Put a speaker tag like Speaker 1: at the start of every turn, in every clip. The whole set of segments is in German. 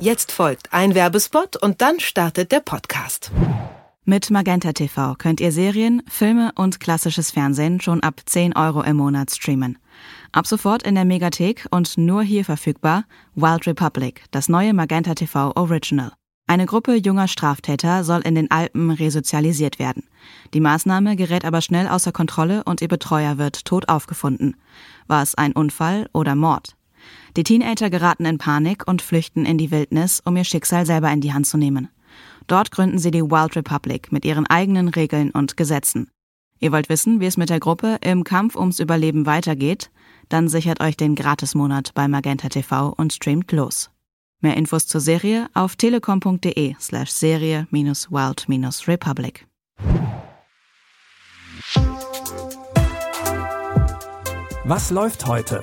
Speaker 1: Jetzt folgt ein Werbespot und dann startet der Podcast.
Speaker 2: Mit Magenta TV könnt ihr Serien, Filme und klassisches Fernsehen schon ab 10 Euro im Monat streamen. Ab sofort in der Megathek und nur hier verfügbar Wild Republic, das neue Magenta TV Original. Eine Gruppe junger Straftäter soll in den Alpen resozialisiert werden. Die Maßnahme gerät aber schnell außer Kontrolle und ihr Betreuer wird tot aufgefunden. War es ein Unfall oder Mord? Die Teenager geraten in Panik und flüchten in die Wildnis, um ihr Schicksal selber in die Hand zu nehmen. Dort gründen sie die Wild Republic mit ihren eigenen Regeln und Gesetzen. Ihr wollt wissen, wie es mit der Gruppe im Kampf ums Überleben weitergeht? Dann sichert euch den Gratismonat bei Magenta TV und streamt los. Mehr Infos zur Serie auf telekom.de slash Serie-Wild-Republic.
Speaker 3: Was läuft heute?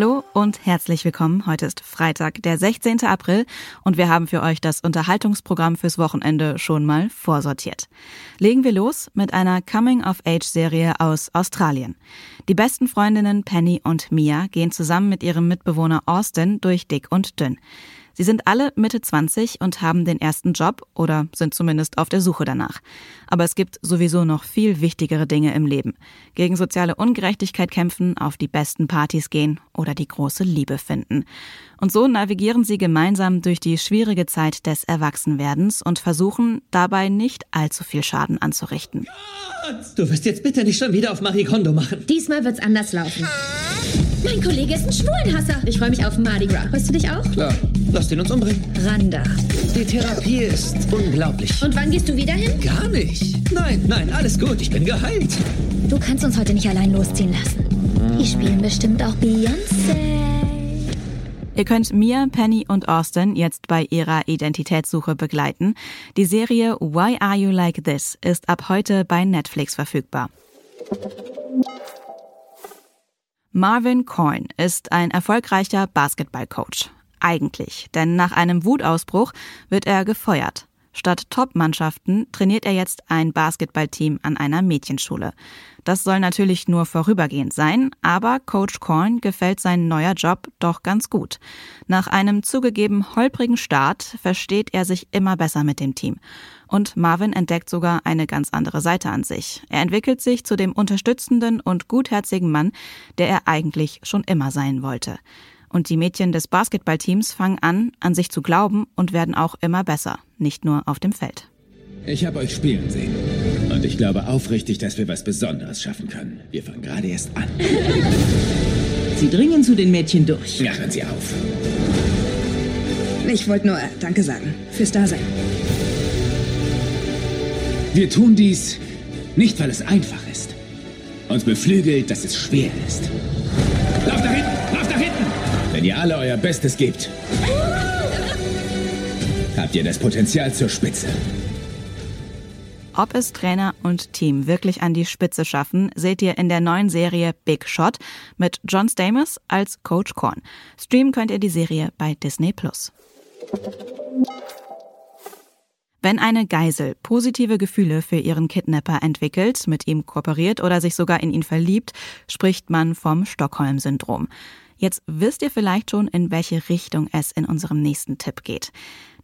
Speaker 2: Hallo und herzlich willkommen. Heute ist Freitag, der 16. April und wir haben für euch das Unterhaltungsprogramm fürs Wochenende schon mal vorsortiert. Legen wir los mit einer Coming-of-Age-Serie aus Australien. Die besten Freundinnen Penny und Mia gehen zusammen mit ihrem Mitbewohner Austin durch dick und dünn. Sie sind alle Mitte 20 und haben den ersten Job oder sind zumindest auf der Suche danach. Aber es gibt sowieso noch viel wichtigere Dinge im Leben. Gegen soziale Ungerechtigkeit kämpfen, auf die besten Partys gehen oder die große Liebe finden. Und so navigieren sie gemeinsam durch die schwierige Zeit des Erwachsenwerdens und versuchen dabei nicht allzu viel Schaden anzurichten.
Speaker 4: Du wirst jetzt bitte nicht schon wieder auf Marie Kondo machen.
Speaker 5: Diesmal wird's anders laufen. Mein Kollege ist ein Schwulenhasser. Ich freue mich auf Mardi Gras. Freust du dich auch?
Speaker 4: Klar, lass ihn uns umbringen.
Speaker 5: Randa.
Speaker 4: Die Therapie ist unglaublich.
Speaker 5: Und wann gehst du wieder hin?
Speaker 4: Gar nicht. Nein, nein, alles gut. Ich bin geheilt.
Speaker 5: Du kannst uns heute nicht allein losziehen lassen. Die spielen bestimmt auch Beyoncé.
Speaker 2: Ihr könnt Mia, Penny und Austin jetzt bei ihrer Identitätssuche begleiten. Die Serie Why Are You Like This ist ab heute bei Netflix verfügbar. Marvin Coyne ist ein erfolgreicher Basketballcoach. Eigentlich, denn nach einem Wutausbruch wird er gefeuert. Statt Top-Mannschaften trainiert er jetzt ein Basketballteam an einer Mädchenschule. Das soll natürlich nur vorübergehend sein, aber Coach Korn gefällt sein neuer Job doch ganz gut. Nach einem zugegeben holprigen Start versteht er sich immer besser mit dem Team. Und Marvin entdeckt sogar eine ganz andere Seite an sich. Er entwickelt sich zu dem unterstützenden und gutherzigen Mann, der er eigentlich schon immer sein wollte. Und die Mädchen des Basketballteams fangen an, an sich zu glauben und werden auch immer besser, nicht nur auf dem Feld.
Speaker 6: Ich habe euch spielen sehen. Und ich glaube aufrichtig, dass wir was Besonderes schaffen können. Wir fangen gerade erst an.
Speaker 7: Sie dringen zu den Mädchen durch.
Speaker 6: Ja, hören Sie auf.
Speaker 7: Ich wollte nur äh, Danke sagen fürs Dasein.
Speaker 6: Wir tun dies nicht, weil es einfach ist. Uns beflügelt, dass es schwer ist. Wenn ihr alle euer Bestes gebt, habt ihr das Potenzial zur Spitze.
Speaker 2: Ob es Trainer und Team wirklich an die Spitze schaffen, seht ihr in der neuen Serie Big Shot mit John Stamos als Coach Korn. Streamen könnt ihr die Serie bei Disney Plus. Wenn eine Geisel positive Gefühle für ihren Kidnapper entwickelt, mit ihm kooperiert oder sich sogar in ihn verliebt, spricht man vom Stockholm-Syndrom. Jetzt wisst ihr vielleicht schon, in welche Richtung es in unserem nächsten Tipp geht.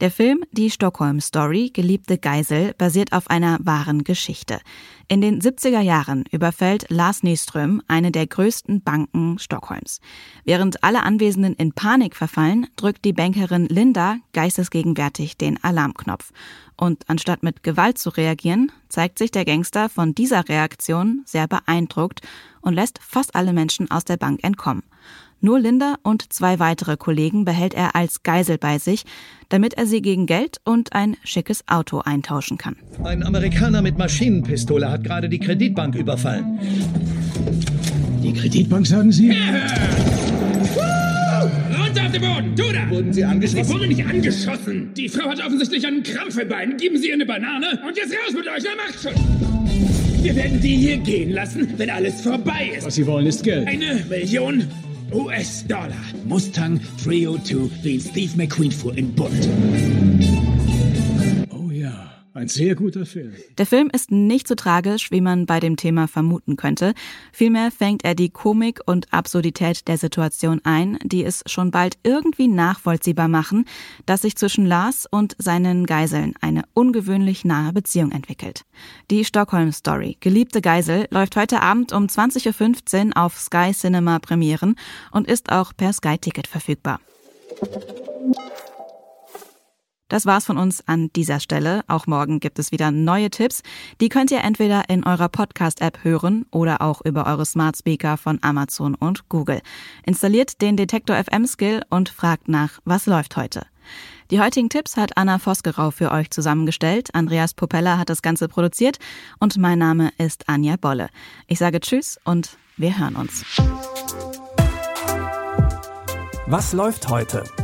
Speaker 2: Der Film Die Stockholm Story, Geliebte Geisel, basiert auf einer wahren Geschichte. In den 70er Jahren überfällt Lars Nyström eine der größten Banken Stockholms. Während alle Anwesenden in Panik verfallen, drückt die Bankerin Linda geistesgegenwärtig den Alarmknopf. Und anstatt mit Gewalt zu reagieren, zeigt sich der Gangster von dieser Reaktion sehr beeindruckt und lässt fast alle Menschen aus der Bank entkommen. Nur Linda und zwei weitere Kollegen behält er als Geisel bei sich, damit er sie gegen Geld und ein schickes Auto eintauschen kann.
Speaker 4: Ein Amerikaner mit Maschinenpistole hat gerade die Kreditbank überfallen.
Speaker 6: Die Kreditbank, sagen Sie?
Speaker 8: Runter auf den Boden, du da!
Speaker 4: Wurden Sie angeschossen?
Speaker 8: Ich wurde nicht angeschossen. Die Frau hat offensichtlich einen Krampf im Bein. Geben Sie ihr eine Banane und jetzt raus mit euch, na macht schon! Wir werden die hier gehen lassen, wenn alles vorbei ist.
Speaker 6: Was Sie wollen, ist Geld.
Speaker 8: Eine Million US dollar.
Speaker 6: Mustang 302 leads Steve McQueen for in
Speaker 8: bullet.
Speaker 4: Ein sehr guter Film.
Speaker 2: Der Film ist nicht so tragisch, wie man bei dem Thema vermuten könnte. Vielmehr fängt er die Komik und Absurdität der Situation ein, die es schon bald irgendwie nachvollziehbar machen, dass sich zwischen Lars und seinen Geiseln eine ungewöhnlich nahe Beziehung entwickelt. Die Stockholm Story, Geliebte Geisel, läuft heute Abend um 20.15 Uhr auf Sky Cinema Premieren und ist auch per Sky Ticket verfügbar. Das war's von uns an dieser Stelle. Auch morgen gibt es wieder neue Tipps. Die könnt ihr entweder in eurer Podcast-App hören oder auch über eure Smart Speaker von Amazon und Google. Installiert den Detektor FM Skill und fragt nach, was läuft heute. Die heutigen Tipps hat Anna Vosgerau für euch zusammengestellt. Andreas Popella hat das Ganze produziert und mein Name ist Anja Bolle. Ich sage Tschüss und wir hören uns.
Speaker 3: Was läuft heute?